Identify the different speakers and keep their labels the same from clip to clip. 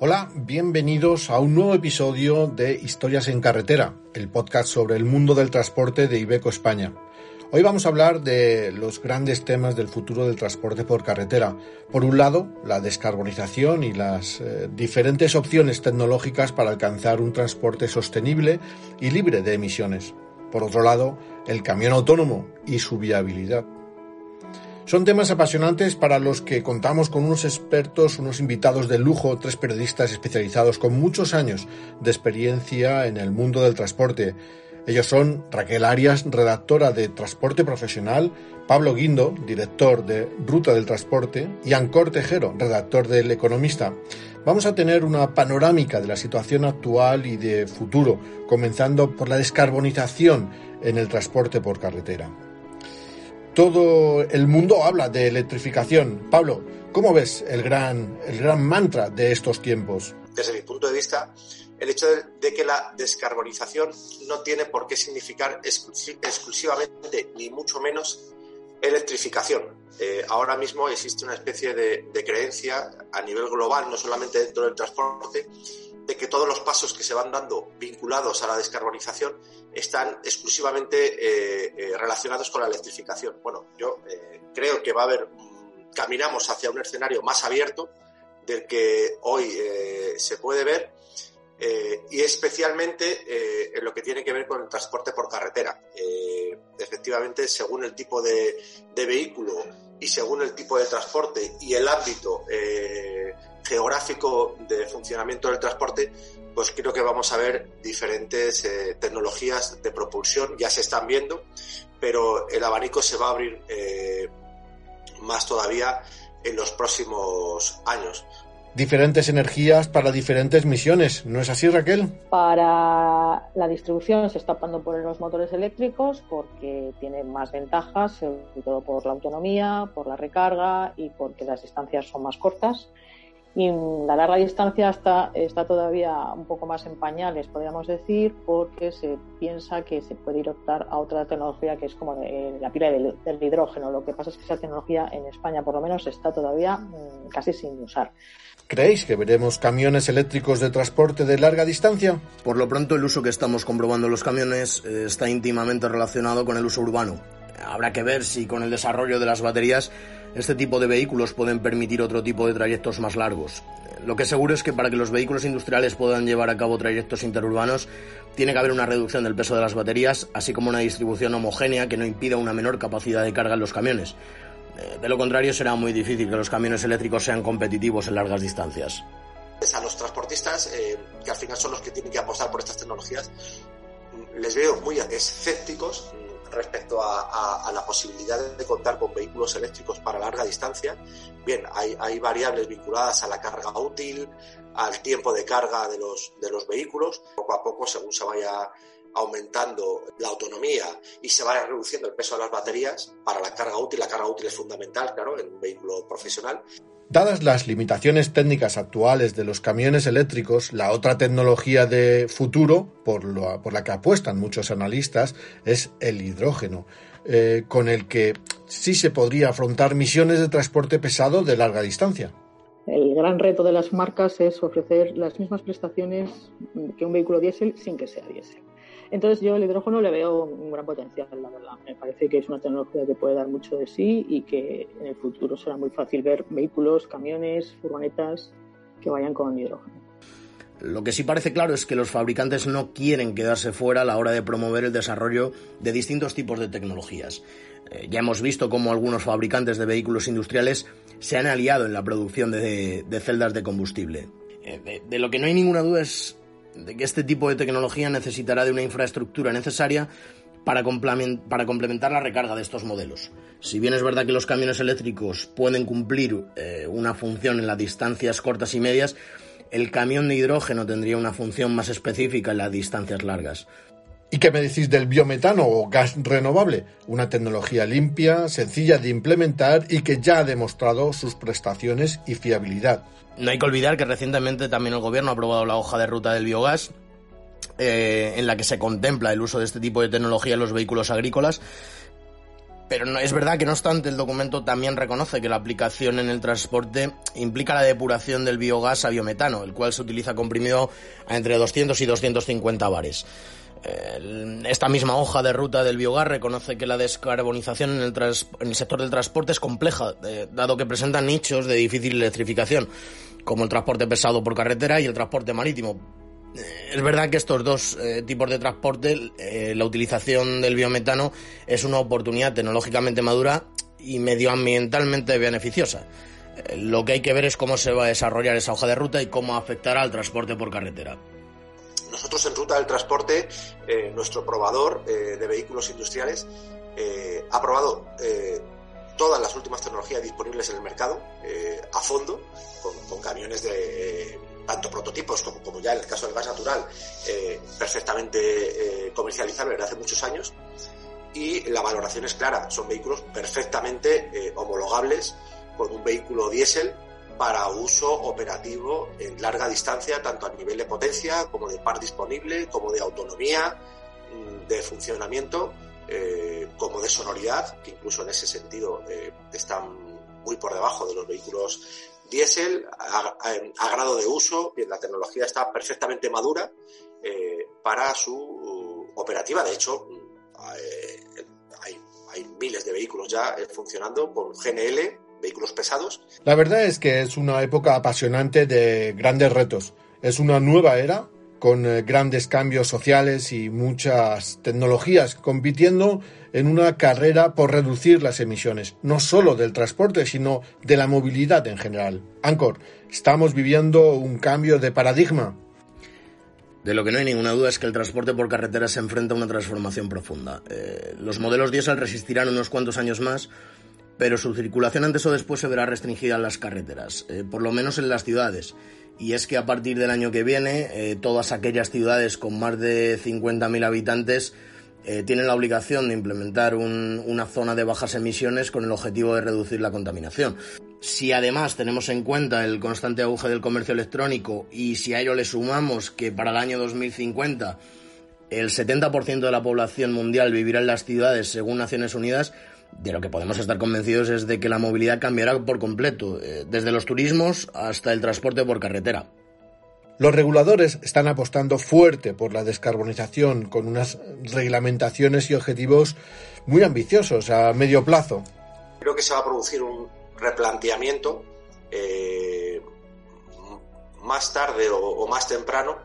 Speaker 1: Hola, bienvenidos a un nuevo episodio de Historias en Carretera, el podcast sobre el mundo del transporte de Ibeco España. Hoy vamos a hablar de los grandes temas del futuro del transporte por carretera. Por un lado, la descarbonización y las eh, diferentes opciones tecnológicas para alcanzar un transporte sostenible y libre de emisiones. Por otro lado, el camión autónomo y su viabilidad. Son temas apasionantes para los que contamos con unos expertos, unos invitados de lujo, tres periodistas especializados con muchos años de experiencia en el mundo del transporte. Ellos son Raquel Arias, redactora de Transporte Profesional, Pablo Guindo, director de Ruta del Transporte, y Ancor Tejero, redactor del Economista. Vamos a tener una panorámica de la situación actual y de futuro, comenzando por la descarbonización en el transporte por carretera todo el mundo habla de electrificación. Pablo, ¿cómo ves el gran, el gran mantra de estos tiempos?
Speaker 2: Desde mi punto de vista, el hecho de, que la descarbonización no tiene por qué significar exclusivamente, ni mucho menos, electrificación. Eh, ahora mismo existe una especie de, de creencia a nivel global, no solamente dentro del transporte, de que todos los pasos que se van dando vinculados a la descarbonización están exclusivamente eh, eh, relacionados con la electrificación. Bueno, yo eh, creo que va a haber, mm, caminamos hacia un escenario más abierto del que hoy se puede ver y especialmente en lo que tiene que ver con el transporte por carretera. efectivamente, según el tipo de, de, vehículo y según el tipo de transporte y el ámbito geográfico de funcionamiento del transporte, pues creo que vamos a ver diferentes eh, tecnologías de propulsión, ya se están viendo, pero el abanico se va a abrir eh, más todavía en los próximos años.
Speaker 1: Diferentes energías para diferentes misiones, ¿no es así Raquel?
Speaker 3: Para la distribución se está optando por los motores eléctricos porque tienen más ventajas, sobre todo por la autonomía, por la recarga y porque las distancias son más cortas y la larga distancia está, está todavía un poco más en pañales, podríamos decir, porque se piensa que se puede ir a optar a otra tecnología que es como la pila del, hidrógeno. Lo que pasa es que esa tecnología en España, por lo menos, está todavía mm, casi sin usar.
Speaker 1: ¿Creéis que veremos camiones eléctricos de transporte de larga distancia?
Speaker 4: Por lo pronto, el uso que estamos comprobando los camiones eh, está íntimamente relacionado con el uso urbano. Habrá que ver si con el desarrollo de las baterías este tipo de vehículos pueden permitir otro tipo de trayectos más largos. Lo que seguro es que para que los vehículos industriales puedan llevar a cabo trayectos interurbanos, tiene que haber una reducción del peso de las baterías, así como una distribución homogénea que no impida una menor capacidad de carga en los camiones. Eh, de lo contrario, será muy difícil que los camiones eléctricos sean competitivos en largas distancias.
Speaker 2: A los transportistas, eh, que al final son los que tienen que apostar por estas tecnologías, les veo muy escépticos respecto a, la posibilidad de contar con vehículos eléctricos para larga distancia. Bien, hay, hay, variables vinculadas a la carga útil, al tiempo de carga de los, de los vehículos. Poco a poco, según se vaya aumentando la autonomía y se vaya reduciendo el peso de las baterías para la carga útil. La carga útil es fundamental, claro, en un vehículo profesional.
Speaker 1: Dadas las limitaciones técnicas actuales de los camiones eléctricos, la otra tecnología de futuro, por, la que apuestan muchos analistas, es el hidrógeno, eh, con el que sí se podría afrontar misiones de transporte pesado de larga distancia.
Speaker 3: El gran reto de las marcas es ofrecer las mismas prestaciones que un vehículo diésel sin que sea diésel. Entonces yo el hidrógeno le veo un gran potencial, la verdad. Me parece que es una tecnología que puede dar mucho de sí y que en el futuro será muy fácil ver vehículos, camiones, furgonetas que vayan con hidrógeno.
Speaker 4: Lo que sí parece claro es que los fabricantes no quieren quedarse fuera a la hora de promover el desarrollo de distintos tipos de tecnologías. Eh, ya hemos visto cómo algunos fabricantes de vehículos industriales se han aliado en la producción de, celdas de combustible. Eh, de, lo que no hay ninguna duda es de que este tipo de tecnología necesitará de una infraestructura necesaria para, complementar la recarga de estos modelos. Si bien es verdad que los camiones eléctricos pueden cumplir eh, una función en las distancias cortas y medias, el camión de hidrógeno tendría una función más específica en las distancias largas.
Speaker 1: ¿Y qué me decís del biometano o gas renovable? Una tecnología limpia, sencilla de implementar y que ya ha demostrado sus prestaciones y fiabilidad.
Speaker 4: No hay que olvidar que recientemente también el gobierno ha aprobado la hoja de ruta del biogás, eh, en la que se contempla el uso de este tipo de tecnología en los vehículos agrícolas. pero no, es verdad que no obstante el documento también reconoce que la aplicación en el transporte implica la depuración del biogás a biometano, el cual se utiliza comprimido a entre 200 y 250 bares. Esta misma hoja de ruta del biogás reconoce que la descarbonización en el, sector del transporte es compleja, eh, dado que presenta nichos de difícil electrificación, como el transporte pesado por carretera y el transporte marítimo. Eh, es verdad que estos dos eh, tipos de transporte, la utilización del biometano es una oportunidad tecnológicamente madura y medioambientalmente beneficiosa. lo que hay que ver es cómo se va a desarrollar esa hoja de ruta y cómo afectará al transporte por carretera.
Speaker 2: Nosotros en Ruta del Transporte, eh, nuestro probador eh, de vehículos industriales eh, ha probado todas las últimas tecnologías disponibles en el mercado a fondo, con, camiones de tanto prototipos como, ya en el caso del gas natural, perfectamente comercializables desde hace muchos años. Y la valoración es clara, son vehículos perfectamente homologables con un vehículo diésel para uso operativo en larga distancia, tanto a nivel de potencia como de par disponible, como de autonomía, mm, de funcionamiento, eh, como de sonoridad, que incluso en ese sentido eh, están muy por debajo de los vehículos diésel, a, grado de uso, la tecnología está perfectamente madura eh, para su operativa. De hecho, mm, hay miles de vehículos ya funcionando con GNL vehículos pesados.
Speaker 1: La verdad es que es una época apasionante de grandes retos. Es una nueva era con eh, grandes cambios sociales y muchas tecnologías compitiendo en una carrera por reducir las emisiones, no solo del transporte, sino de la movilidad en general. Ancor, estamos viviendo un cambio de paradigma.
Speaker 4: De lo que no hay ninguna duda es que el transporte por carretera se enfrenta a una transformación profunda. Eh, los modelos diésel resistirán unos cuantos años más, pero su circulación antes o después se verá restringida en las carreteras, eh, por lo menos en las ciudades. Y es que a partir del año que viene, eh, todas aquellas ciudades con más de 50.000 habitantes eh, tienen la obligación de implementar una zona de bajas emisiones con el objetivo de reducir la contaminación. Si además tenemos en cuenta el constante auge del comercio electrónico y si a ello le sumamos que para el año 2050 el 70% de la población mundial vivirá en las ciudades según Naciones Unidas, de lo que podemos estar convencidos es de que la movilidad cambiará por completo, eh, desde los turismos hasta el transporte por carretera.
Speaker 1: Los reguladores están apostando fuerte por la descarbonización con unas reglamentaciones y objetivos muy ambiciosos a medio plazo.
Speaker 2: Creo que se va a producir un replanteamiento eh, más tarde o, más temprano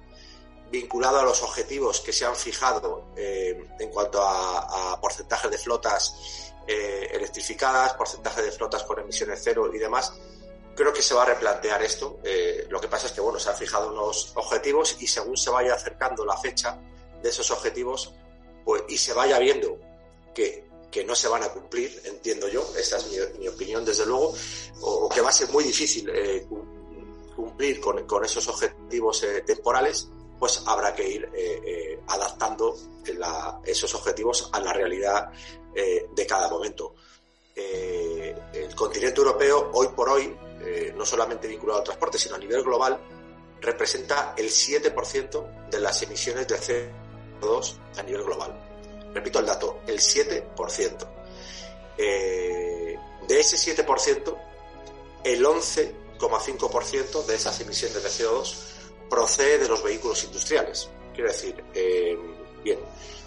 Speaker 2: vinculado a los objetivos que se han fijado eh, en cuanto a, a porcentaje de flotas eh, electrificadas, porcentaje de flotas con emisiones cero y demás. Creo que se va a replantear esto. Eh, lo que pasa es que bueno, se han fijado unos objetivos y según se vaya acercando la fecha de esos objetivos pues, y se vaya viendo que, que no se van a cumplir, entiendo yo, esa es mi, opinión desde luego, o, que va a ser muy difícil eh, cumplir con, con, esos objetivos temporales, pues habrá que ir adaptando esos objetivos a la realidad eh, de cada momento. Eh, el continente europeo, hoy por hoy, eh, no solamente vinculado al transporte, sino a nivel global, representa el 7% de las emisiones de CO2 a nivel global. Repito el dato, el 7%. de ese 7%, el 11,5% de esas emisiones de CO2 procede de los vehículos industriales. Quiero decir, bien,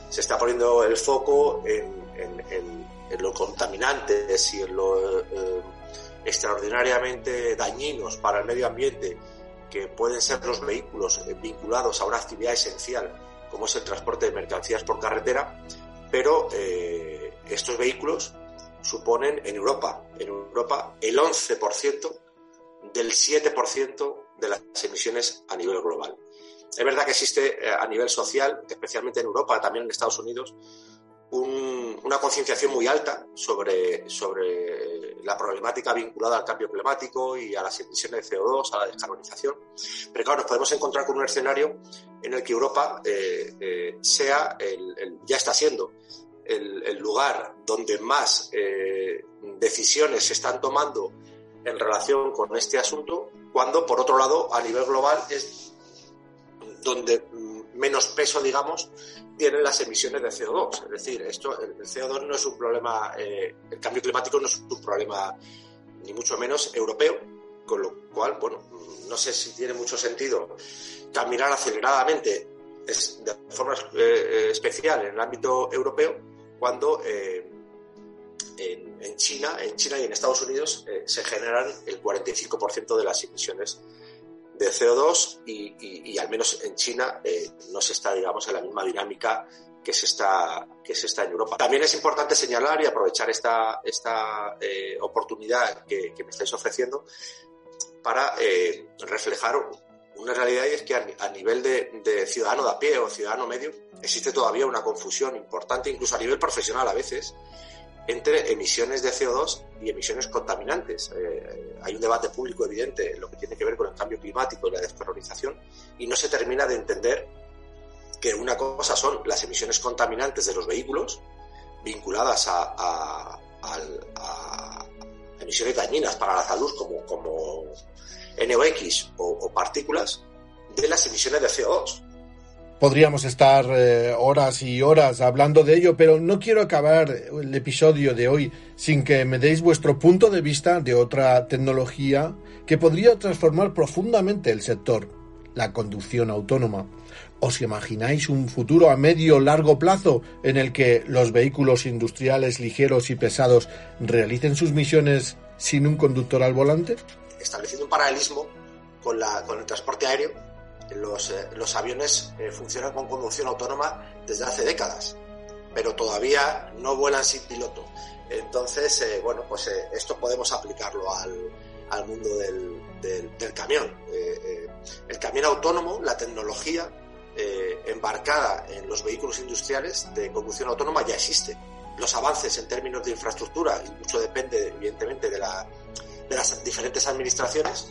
Speaker 2: se está poniendo el foco en lo contaminantes y en lo eh, extraordinariamente dañinos para el medio ambiente que pueden ser los vehículos vinculados a una actividad esencial como es el transporte de mercancías por carretera, pero eh, estos vehículos suponen en Europa, en Europa el 11% del 7% de las emisiones a nivel global. Es verdad que existe eh, a nivel social, especialmente en Europa, también en Estados Unidos, una concienciación muy alta sobre, sobre la problemática vinculada al cambio climático y a las emisiones de CO2, a la descarbonización. Pero claro, nos podemos encontrar con un escenario en el que Europa eh, eh, sea, el, ya está siendo, el, lugar donde más decisiones se están tomando en relación con este asunto, cuando por otro lado a nivel global es donde menos peso, digamos, tienen las emisiones de CO2. Es decir, esto, el CO2 no es un problema, eh, el cambio climático no es un problema ni mucho menos europeo, con lo cual, bueno, no sé si tiene mucho sentido caminar aceleradamente de forma eh, especial en el ámbito europeo cuando en, China, en China y en Estados Unidos se generan el 45% de las emisiones de CO2 y, al menos en China eh, no se está, digamos, en la misma dinámica que se está, que se está en Europa. También es importante señalar y aprovechar esta, esta eh, oportunidad que, me estáis ofreciendo para eh, reflejar una realidad y es que a, nivel de, de, ciudadano de a pie o ciudadano medio existe todavía una confusión importante, incluso a nivel profesional a veces, entre emisiones de CO2 y emisiones contaminantes. Eh, hay un debate público evidente en lo que tiene que ver con el cambio climático y la descarbonización y no se termina de entender que una cosa son las emisiones contaminantes de los vehículos vinculadas a, emisiones dañinas para la salud como, NOx o, o partículas de las emisiones de CO2
Speaker 1: Podríamos estar eh, horas y horas hablando de ello, pero no quiero acabar el episodio de hoy sin que me deis vuestro punto de vista de otra tecnología que podría transformar profundamente el sector, la conducción autónoma. ¿Os imagináis un futuro a medio largo plazo en el que los vehículos industriales ligeros y pesados realicen sus misiones sin un conductor al volante?
Speaker 2: Estableciendo un paralelismo con, la, con el transporte aéreo, los, eh, los aviones eh, funcionan con conducción autónoma desde hace décadas, pero todavía no vuelan sin piloto. Entonces, eh, bueno, pues esto podemos aplicarlo al, mundo del, camión. el camión autónomo, la tecnología embarcada en los vehículos industriales de conducción autónoma ya existe. Los avances en términos de infraestructura, y mucho depende evidentemente de las diferentes administraciones,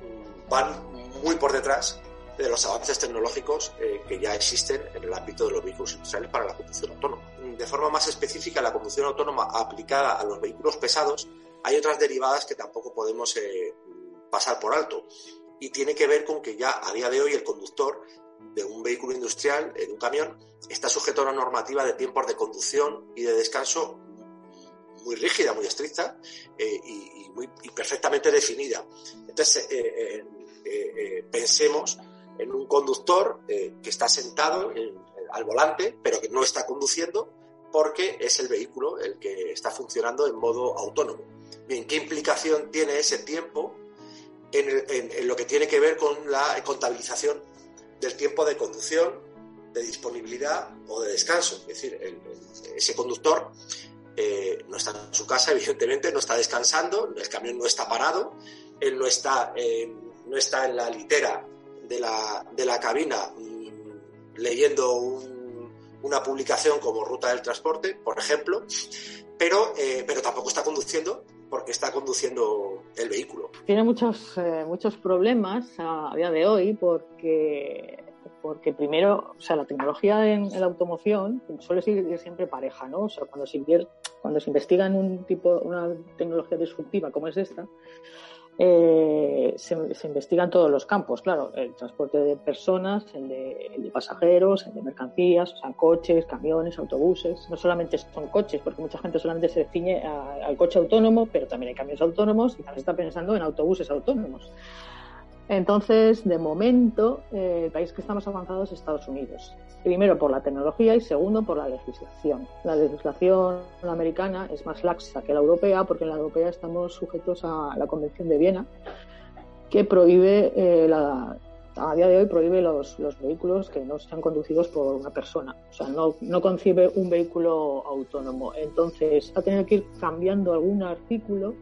Speaker 2: mm, van muy por detrás de los avances tecnológicos eh, que ya existen en el ámbito de los vehículos industriales para la conducción autónoma. De forma más específica, la conducción autónoma aplicada a los vehículos pesados, hay otras derivadas que tampoco podemos eh, pasar por alto. Y tiene que ver con que ya a día de hoy el conductor de un vehículo industrial, de un camión, está sujeto a una normativa de tiempos de conducción y de descanso muy rígida, muy estricta eh, y, muy, perfectamente definida. Entonces, pensemos en un conductor eh, que está sentado al volante, pero que no está conduciendo porque es el vehículo el que está funcionando en modo autónomo. Bien, ¿qué implicación tiene ese tiempo en, lo que tiene que ver con la contabilización del tiempo de conducción, de disponibilidad o de descanso? Es decir, ese conductor eh, no está en su casa, evidentemente, no está descansando, el camión no está parado, él no está, eh, no está en la litera de la, de la cabina mm, leyendo una publicación como Ruta del Transporte, por ejemplo, pero, eh, pero tampoco está conduciendo porque está conduciendo el vehículo.
Speaker 3: Tiene muchos, eh, muchos problemas a, día de hoy porque, porque primero, o sea, la tecnología en, la automoción suele ser siempre pareja, ¿no? O sea, cuando se, cuando se investiga en un tipo, una tecnología disruptiva como es esta, eh, se, investigan todos los campos, claro, el transporte de personas, el de, pasajeros, el de mercancías, o sea, coches, camiones, autobuses. No solamente son coches, porque mucha gente solamente se ciñe al coche autónomo, pero también hay camiones autónomos y también está pensando en autobuses autónomos. Entonces, de momento, eh, el país que está más avanzado es Estados Unidos. Primero por la tecnología y segundo por la legislación. La legislación americana es más laxa que la europea porque en la europea estamos sujetos a la Convención de Viena que prohíbe, eh, la, a día de hoy prohíbe los, los, vehículos que no sean conducidos por una persona. O sea, no, no concibe un vehículo autónomo. Entonces, ha tenido que ir cambiando algún artículo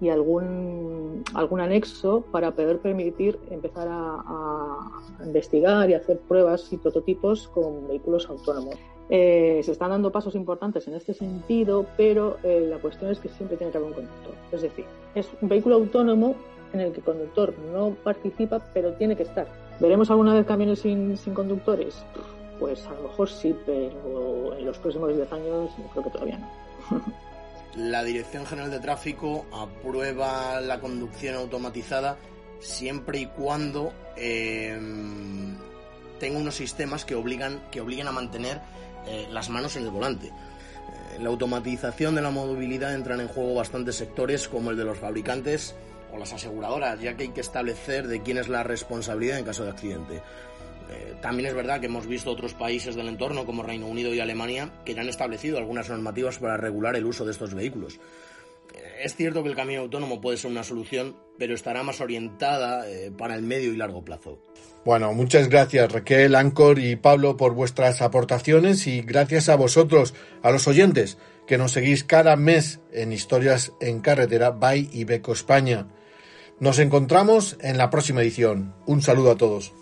Speaker 3: y algún, algún anexo para poder permitir empezar a, investigar y hacer pruebas y prototipos con vehículos autónomos. Eh, se están dando pasos importantes en este sentido, pero eh, la cuestión es que siempre tiene que haber un conductor. Es decir, es un vehículo autónomo en el que el conductor no participa, pero tiene que estar. ¿Veremos alguna vez camiones sin, sin conductores? Pues a lo mejor sí, pero en los próximos 10 años creo que todavía no.
Speaker 4: la Dirección General de Tráfico aprueba la conducción automatizada siempre y cuando em, tenga unos sistemas que obligan que a mantener eh, las manos en el volante. En la automatización de la movilidad entran en juego bastantes sectores como el de los fabricantes o las aseguradoras, ya que hay que establecer de quién es la responsabilidad en caso de accidente. Eh, también es verdad que hemos visto otros países del entorno, como Reino Unido y Alemania, que ya han establecido algunas normativas para regular el uso de estos vehículos. Eh, es cierto que el camino autónomo puede ser una solución, pero estará más orientada eh, para el medio y largo plazo.
Speaker 1: Bueno, muchas gracias Raquel, Ancor y Pablo por vuestras aportaciones y gracias a vosotros, a los oyentes, que nos seguís cada mes en Historias en Carretera by Ibeco España. Nos encontramos en la próxima edición. Un saludo a todos.